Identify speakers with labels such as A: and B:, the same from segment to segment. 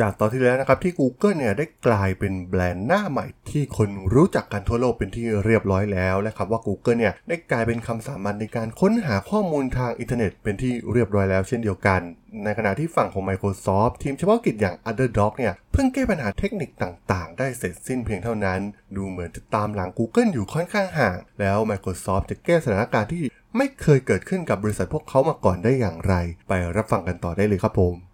A: จากตอนที่แล้วนะครับที่ Google เนี่ยได้กลายเป็นแบรนด์หน้าใหม่ที่คนรู้จักกันทั่วโลกเป็นที่เรียบร้อยแล้วและคำว่า Google เนี่ยได้กลายเป็นคำสามัญในการค้นหาข้อมูลทางอินเทอร์เน็ตเป็นที่เรียบร้อยแล้วเช่นเดียวกัน ในขณะที่ฝั่งของ Microsoft ทีมเฉพาะกิจอย่าง Underdog เนี่ยเพิ่งแก้ปัญหาเทคนิคต่างๆ ได้เสร็จสิ้นเพียงเท่านั้น ดูเหมือนจะตามหลัง Google อยู่ค่อนข้างห่าง แล้ว Microsoft จะแก้สถานการณ์ที่ไม่เคยเกิดขึ้นกับบริษัทพวกเขามาก่อนได้อย่างไร ไปรับฟังกันต่อได้เลยครับผม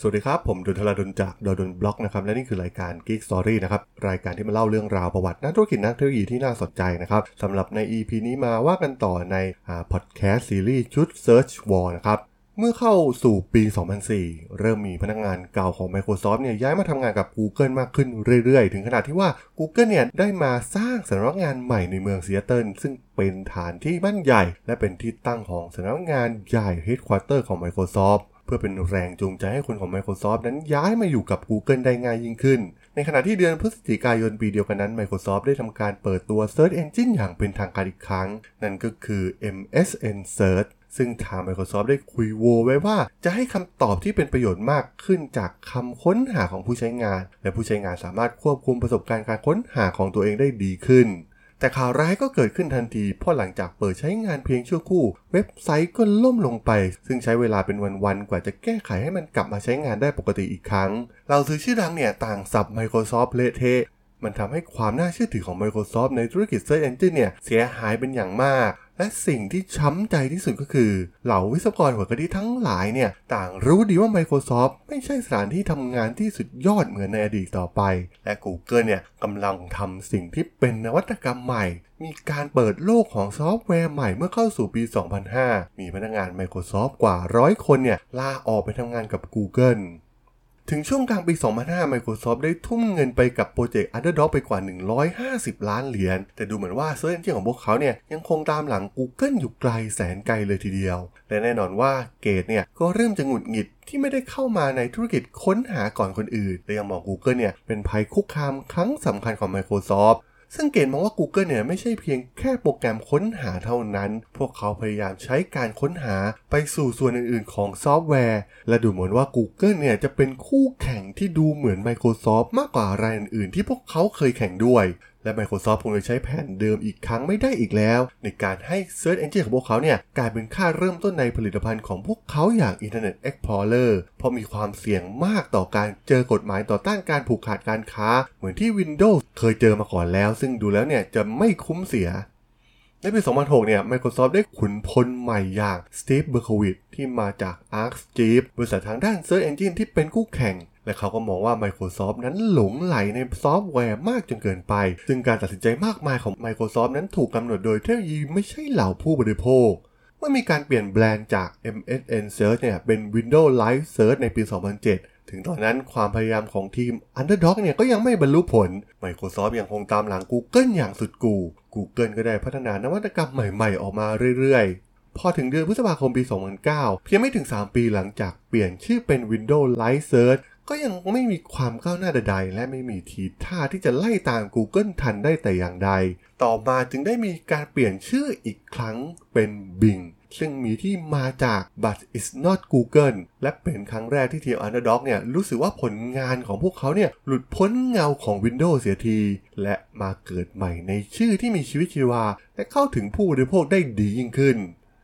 A: สวัสดีครับ ผมดลธราดลจากดลบล็อกนะครับและนี่คือรายการ Geek Story นะครับรายการที่มาเล่าเรื่องราวประวัตินักธุรกิจนักเทคโนโลยีที่น่าสนใจนะครับสำหรับใน EP นี้มาว่ากันต่อในพอดแคสต์ซีรีส์ชุด Search War นะครับเมื่อเข้าสู่ปี 2004 เริ่มมีพนักงานเก่าของ Microsoft เนี่ยย้ายมาทำงานกับ Google มากขึ้นเรื่อยๆ ถึงขนาดที่ว่า Google เนี่ยได้มาสร้างสำนักงานใหม่ในเมืองซีแอตเทิลซึ่งเป็นฐานที่มั่นใหญ่ และเป็นที่ตั้งของสำนักงานใหญ่ Headquarter ของ Microsoft เพื่อเป็นแรงจูงใจให้คนของ Microsoft นั้นย้ายมาอยู่กับ Google ได้ง่ายยิ่งขึ้น ในขณะที่เดือนพฤศจิกายนปีเดียวกันนั้น Microsoft ได้ทำการเปิดตัว Search Engine อย่างเป็นทางการอีกครั้ง นั่นก็คือ MSN Search ซึ่งทาง Microsoft ได้คุยโวไว้ว่า จะให้คำตอบที่เป็นประโยชน์มากขึ้นจากคำค้นหาของผู้ใช้งาน และผู้ใช้งานสามารถควบคุมประสบการณ์การค้นหาของตัวเองได้ดีขึ้น แต่ข่าวร้ายก็เกิดขึ้นทันทีเพราะหลังจากเปิดใช้งานเพียงชั่วครู่ เว็บไซต์ก็ล่มลงไป ซึ่งใช้เวลาเป็นวันๆ กว่าจะแก้ไขให้มันกลับมาใช้งานได้ปกติอีกครั้ง เราซื้อชื่อดังเนี่ยต่างสับ Microsoft เละเทะมันทำให้ความน่าเชื่อถือของ Microsoft ในธุรกิจ Search Engine เนี่ยเสียหายเป็นอย่างมาก และสิ่งที่ช้ำใจที่สุดก็คือ เหล่าวิศวกรหัวกะทิทั้งหลายเนี่ย ต่างรู้ดีว่า Microsoft ไม่ใช่สถานที่ทำงานที่สุดยอดเหมือนในอดีตต่อไป และ Google เนี่ยกำลังทำสิ่งที่เป็นนวัตกรรมใหม่ มีการเปิดโลกของซอฟต์แวร์ใหม่เมื่อเข้าสู่ปี 2005 มีพนักงาน Microsoft กว่าร้อยคนเนี่ยลาออกไปทำงานกับ Google ถึงช่วงกลางปี 2005 Microsoft ได้ทุ่มเงินไปกับโปรเจกต์ Underdog ไปกว่า 150 ล้านเหรียญ แต่ดูเหมือนว่า Search Engine ของพวกเขาเนี่ยยังคงตามหลัง Google อยู่ไกลแสนไกลเลยทีเดียว และแน่นอนว่าเกตเนี่ยก็เริ่มจะหงุดหงิดที่ไม่ได้เข้ามาในธุรกิจค้นหาก่อนคนอื่น และยังมอง Google เนี่ยเป็นภัยคุกคามครั้งสำคัญของ Microsoft ซึ่งเกณฑ์มองว่า Google เนี่ยไม่ใช่เพียงแค่โปรแกรมค้นหาเท่านั้น พวกเขาพยายามใช้การค้นหาไปสู่ส่วนอื่นๆ ของซอฟต์แวร์ และดูเหมือนว่า Google เนี่ยจะเป็นคู่แข่งที่ดูเหมือน Microsoft มากกว่ารายอื่นๆ ที่พวกเขาเคยแข่งด้วย และ Microsoft คงจะใช้แผนเดิมอีกครั้งไม่ได้อีกแล้ว ในการให้ Search Engine ของพวกเขาเนี่ยกลายเป็นค่าเริ่มต้นในผลิตภัณฑ์ของพวกเขาอย่าง Internet Explorer เพราะมีความเสี่ยงมากต่อการเจอกฎหมายต่อต้านการผูกขาดการค้า เหมือนที่ Windows เคยเจอมาก่อนแล้ว ซึ่งดูแล้วเนี่ยจะไม่คุ้มเสียในปี 2006 เนี่ย Microsoft ได้ขุนพลใหม่อย่าง Steve Berkowitz ที่มาจาก ArcGIS บริษัททางด้าน Search Engine ที่เป็นคู่แข่ง และเขาก็มองว่า Microsoft นั้นหลงไหลในซอฟต์แวร์มากจนเกินไป ซึ่งการตัดสินใจมากมายของ Microsoft นั้นถูกกำหนดโดยเทคโนโลยีไม่ใช่เหล่าผู้บริโภคเมื่อมีการเปลี่ยนแบรนด์จาก MSN Search เนี่ยเป็น Windows Live Search ในปี 2007 ถึงตอนนั้นความพยายามของทีม Underdog เนี่ยก็ยังไม่บรรลุผล Microsoft ยังคงตามหลัง Google อย่างสุดกู Google ก็ได้พัฒนานวัตกรรมใหม่ๆ ออกมาเรื่อยๆ พอถึงเดือนพฤษภาคมปี 2009 เพียงไม่ถึง 3 ปีหลังจากเปลี่ยนชื่อเป็น Windows Live Search ก็ยังไม่มีความก้าวหน้าใดๆ และไม่มีทีท่าที่จะไล่ตาม Google ทันได้แต่อย่างใด ต่อมาจึงได้มีการเปลี่ยนชื่ออีกครั้งเป็น Bing ซึ่งมีที่มาจาก but it's not Google และเป็นครั้งแรกที่ทีม Underdog เนี่ยรู้สึกว่าผลงานของพวกเขาเนี่ยหลุดพ้นเงาของ Windows เสียที และมาเกิดใหม่ในชื่อที่มีชีวิตชีวา และเข้าถึงผู้บริโภคได้ดียิ่งขึ้น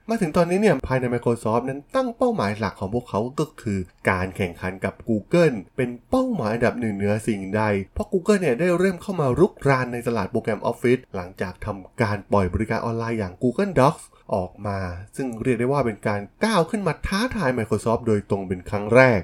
A: มาถึงตอนนี้เนี่ยภายใน Microsoft นั้นตั้งเป้าหมายหลักของพวกเขาก็คือการแข่งขันกับ Google เป็นเป้าหมายอันดับหนึ่งเหนือสิ่งใด เพราะ Google เนี่ยได้เริ่มเข้ามารุกรานในตลาดโปรแกรม Office หลังจากทำการปล่อยบริการออนไลน์อย่าง Google Docs ออกมา ซึ่งเรียกได้ว่าเป็นการก้าวขึ้นมาท้าทาย Microsoft โดยตรงเป็นครั้งแรก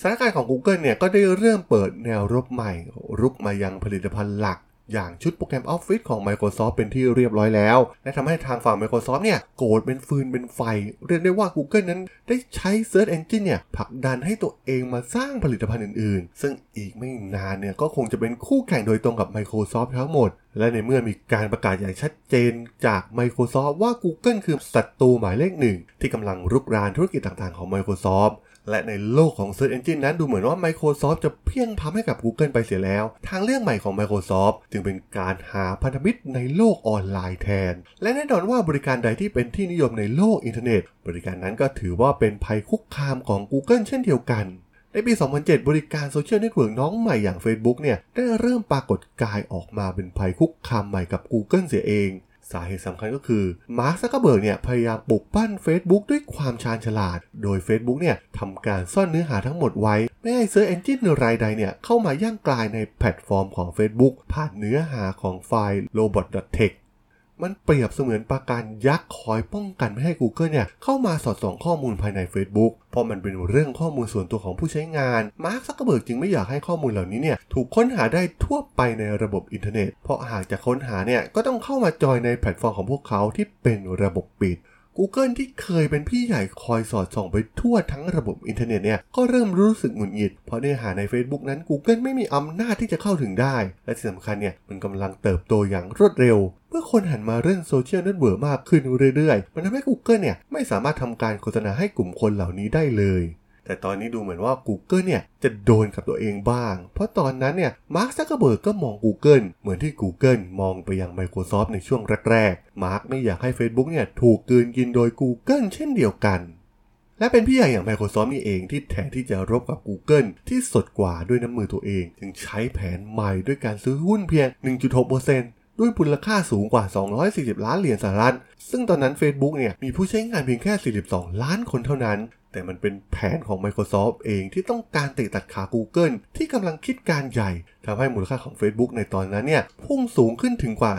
A: สถานการณ์ของ Google เนี่ยก็ได้เริ่มเปิดแนวรบใหม่ รุกมายังผลิตภัณฑ์หลัก อย่างชุดโปรแกรม Office ของ Microsoft เป็นที่เรียบร้อยแล้ว และทำให้ทางฝั่ง Microsoft เนี่ยโกรธเป็นฟืนเป็นไฟ เรียกได้ว่า Google นั้นได้ใช้ Search Engine เนี่ยผลักดันให้ตัวเองมาสร้างผลิตภัณฑ์อื่นๆ ซึ่งอีกไม่นานเนี่ยก็คงจะเป็นคู่แข่งโดยตรงกับ Microsoft ทั้งหมด และในเมื่อมีการประกาศอย่างชัดเจนจาก Microsoft ว่า Google คือศัตรูหมายเลขหนึ่งที่กำลังรุกรานธุรกิจต่างๆของ Microsoft และในโลกของ Search Engine นั้นดูเหมือนว่า Microsoft จะเพลี่ยงพล้ำให้กับ Google ไปเสียแล้ว ทางเลือกใหม่ของ Microsoft จึงเป็นการหาพันธมิตรในโลกออนไลน์แทน และแน่นอนว่าบริการใดที่เป็นที่นิยมในโลกอินเทอร์เน็ต บริการนั้นก็ถือว่าเป็นภัยคุกคามของ Google เช่นเดียวกันในปี 2007 บริการ social network น้องใหม่อย่าง Facebook เนี่ย ได้เริ่มปรากฏกายออกมาเป็นภัยคุกคามใหม่กับ Google เสียเอง สาเหตุสำคัญก็คือมาร์คซักเกอร์เบิร์กเนี่ยพยายามปลุกปั้น Facebook ด้วยความชาญฉลาด โดย Facebook เนี่ยทำการซ่อนเนื้อหาทั้งหมดไว้ ไม่ให้ search engine รายใดเนี่ยเข้ามาย่างกรายในแพลตฟอร์มของ Facebook ผ่านเนื้อหาของไฟล์ robot.txt มันเปรียบเสมือนปราการยักษ์คอยป้องกันไม่ให้ Google เนี่ยเข้ามาสอดส่องข้อมูลภายใน Facebook เพราะมันเป็นเรื่องข้อมูลส่วนตัวของผู้ใช้งาน มาร์คซักเกอร์เบิร์กจึงไม่อยากให้ข้อมูลเหล่านี้เนี่ยถูกค้นหาได้ทั่วไปในระบบอินเทอร์เน็ต เพราะหากจะค้นหาเนี่ยก็ต้องเข้ามาจอยในแพลตฟอร์มของพวกเขาที่เป็นระบบปิด Google ที่เคยเป็นพี่ใหญ่คอยสอดส่องไปทั่วทั้งระบบอินเทอร์เน็ตเนี่ยก็เริ่มรู้สึกหงุดหงิด เพราะเนื้อหาใน Facebook นั้น Google ไม่มีอำนาจที่จะเข้าถึงได้ และที่สำคัญเนี่ยมันกำลังเติบโตอย่างรวดเร็วเมื่อคนหันมาเล่น social network มากขึ้นเรื่อยๆ มันทำให้ Google เนี่ยไม่สามารถทำการโฆษณาให้กลุ่มคนเหล่านี้ได้เลย แต่ตอนนี้ดูเหมือนว่า Google เนี่ยจะโดนกับตัวเองบ้าง เพราะตอนนั้นเนี่ยมาร์คซักเกอร์เบิร์กก็มอง Google เหมือนที่ Google มองไปยัง Microsoft ในช่วงแรกๆ มาร์คไม่อยากให้ Facebook เนี่ยถูกกืนกินโดย Google เช่นเดียวกัน และเป็นพี่ใหญ่อย่าง Microsoft นี่เองที่แทนที่จะรบกับ Google ที่สดกว่าด้วยน้ำมือตัวเอง จึงใช้แผนใหม่ด้วยการซื้อหุ้นเพียง 1.6%ด้วยมูลค่าสูงกว่า 240 ล้านเหรียญสหรัฐ ซึ่งตอนนั้น Facebook เนี่ยมีผู้ใช้งานเพียงแค่ 42 ล้านคนเท่านั้นแต่มันเป็นแผนของ Microsoft เองที่ต้องการเตะตัดขา Google ที่กำลังคิดการใหญ่ทำให้มูลค่าของ Facebook ในตอนนั้นเนี่ยพุ่งสูงขึ้นถึงกว่า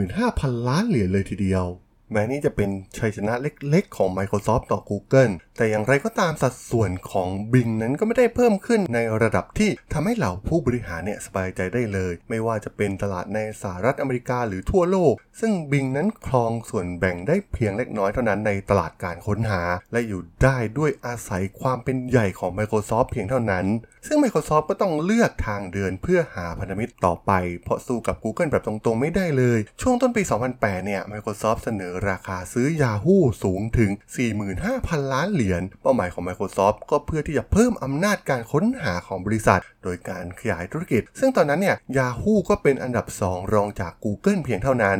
A: 15,000 ล้านเหรียญเลยทีเดียว แม้นี่จะเป็นชัยชนะเล็กๆ ของ Microsoft ต่อ Google แต่อย่างไรก็ตามสัดส่วนของ Bing นั้นก็ไม่ได้เพิ่มขึ้นในระดับที่ทำให้เหล่าผู้บริหารเนี่ยสบายใจได้เลย ไม่ว่าจะเป็นตลาดในสหรัฐอเมริกาหรือทั่วโลก ซึ่ง Bing นั้นครองส่วนแบ่งได้เพียงเล็กน้อยเท่านั้นในตลาดการค้นหา และอยู่ได้ด้วยอาศัยความเป็นใหญ่ของ Microsoft เพียงเท่านั้น ซึ่ง Microsoft ก็ต้องเลือกทางเดินเพื่อหาพันธมิตรต่อไป เพราะสู้กับ Google แบบตรงๆ ไม่ได้เลย ช่วงต้นปี 2008 เนี่ย Microsoft เสนอราคาซื้อ Yahoo สูงถึง 45,000 ล้านเหรียญ เป้าหมายของ Microsoft ก็เพื่อที่จะเพิ่มอำนาจการค้นหาของบริษัท โดยการขยายธุรกิจ ซึ่งตอนนั้นเนี่ย Yahoo ก็เป็นอันดับ 2 รองจาก Google เพียงเท่านั้น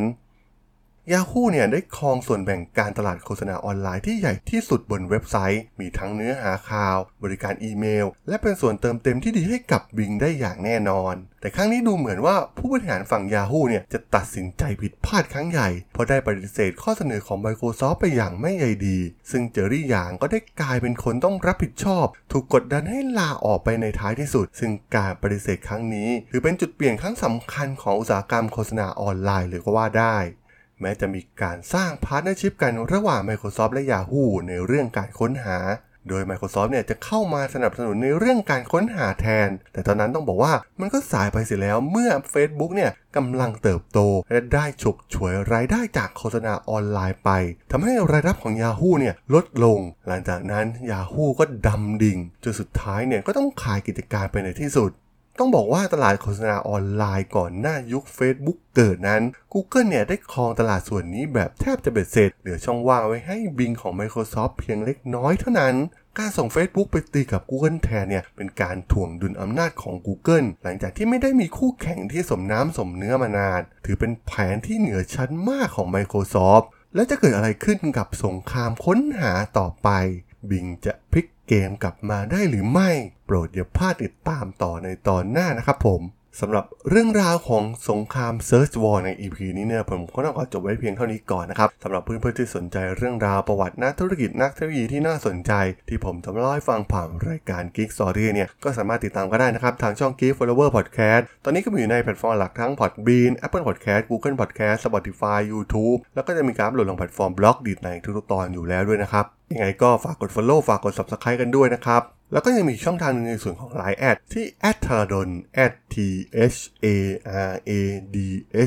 A: Yahoo เนี่ยได้ครองส่วนแบ่งการตลาดโฆษณาออนไลน์ที่ใหญ่ที่สุดบนเว็บไซต์ มีทั้งเนื้อหาข่าว บริการอีเมล และเป็นส่วนเติมเต็มที่ดีให้กับ Bing ได้อย่างแน่นอน แต่ครั้งนี้ดูเหมือนว่าผู้บริหารฝั่ง Yahoo เนี่ยจะตัดสินใจผิดพลาดครั้งใหญ่ เพราะได้ปฏิเสธข้อเสนอของ Microsoft ไปอย่างไม่ใยดี ซึ่งเจอรี่หยางก็ได้กลายเป็นคนต้องรับผิดชอบ ถูกกดดันให้ลาออกไปในท้ายที่สุด ซึ่งการปฏิเสธครั้งนี้ ถือเป็นจุดเปลี่ยนครั้งสำคัญของอุตสาหกรรมโฆษณาออนไลน์เลยก็ว่าได้ แม้จะมีการสร้าง partnership กันระหว่าง Microsoft และ Yahoo ในเรื่องการค้นหา โดย Microsoft เนี่ยจะเข้ามาสนับสนุนในเรื่องการค้นหาแทน แต่ตอนนั้นต้องบอกว่ามันก็สายไปเสียแล้วเมื่อ Facebook เนี่ยกำลังเติบโต และได้ฉกฉวยรายได้จากโฆษณาออนไลน์ไปทำให้รายรับของ Yahoo เนี่ยลดลง หลังจากนั้น Yahoo ก็ดำดิ่งจนสุดท้ายเนี่ยก็ต้องขายกิจการไปในที่สุด ต้องบอกว่าตลาดโฆษณาออนไลน์ก่อนหน้ายุค Facebook เกิดนั้น Google เนี่ยได้ครองตลาดส่วนนี้แบบแทบจะเบ็ดเสร็จ เหลือช่องว่างไว้ให้ Bing ของ Microsoft เพียงเล็กน้อยเท่านั้น การส่ง Facebook ไปตีกับ Google แทนเนี่ยเป็นการถ่วงดุลอำนาจของ Google หลังจากที่ไม่ได้มีคู่แข่งที่สมน้ำสมเนื้อมานาน ถือเป็นแผนที่เหนือชั้นมากของ Microsoft และจะเกิดอะไรขึ้นกับสงครามค้นหาต่อไป Bing จะพลิก เกมกลับมาได้หรือไม่ โปรดอย่าพลาดติดตามต่อในตอนหน้านะครับผม สำหรับเรื่องราวของสงคราม Search War ใน EP นี้เนี่ยผมก็ต้องขอจบไว้เพียงเท่านี้ก่อนนะครับสำหรับเพื่อนๆที่สนใจเรื่องราวประวัตินักธุรกิจนักเทคโนโลยีที่น่าสนใจ ที่ผมจะมาเล่าให้ฟังผ่านรายการ Geek Story เนี่ยก็สามารถติดตามก็ได้นะครับ ทางช่อง Geek Forever Podcast ตอนนี้ก็มีอยู่ในแพลตฟอร์มหลักทั้ง Podbean Apple Podcast Google Podcast Spotify YouTube แล้วก็จะมีการโหลดลงแพลตฟอร์ม Blockdit ในทุกๆตอนอยู่แล้วด้วยนะครับยังไงก็ฝากกด Follow ฝากกด Subscribe กันด้วยนะครับ แล้วก็ยังมีช่องทางหนึ่งในส่วนของ Line add ที่ a t h a r a d o n t h a r a d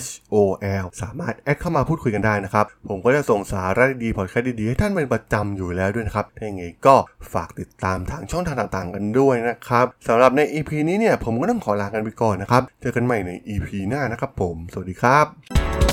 A: h o l สามารถ add เข้ามาพูดคุยกันได้นะครับ ผมก็จะส่งสาระดีๆพอดแคสต์ดีๆ ให้ท่านเป็นประจำอยู่แล้วด้วยนะครับถ้าอย่างไงก็ฝากติดตามทางช่องทางต่างๆ กันด้วยนะครับสำหรับใน EP นี้เนี่ยผมก็ต้องขอลากันไปก่อนนะครับ เจอกันใหม่ใน EP หน้านะครับผม สวัสดีครับ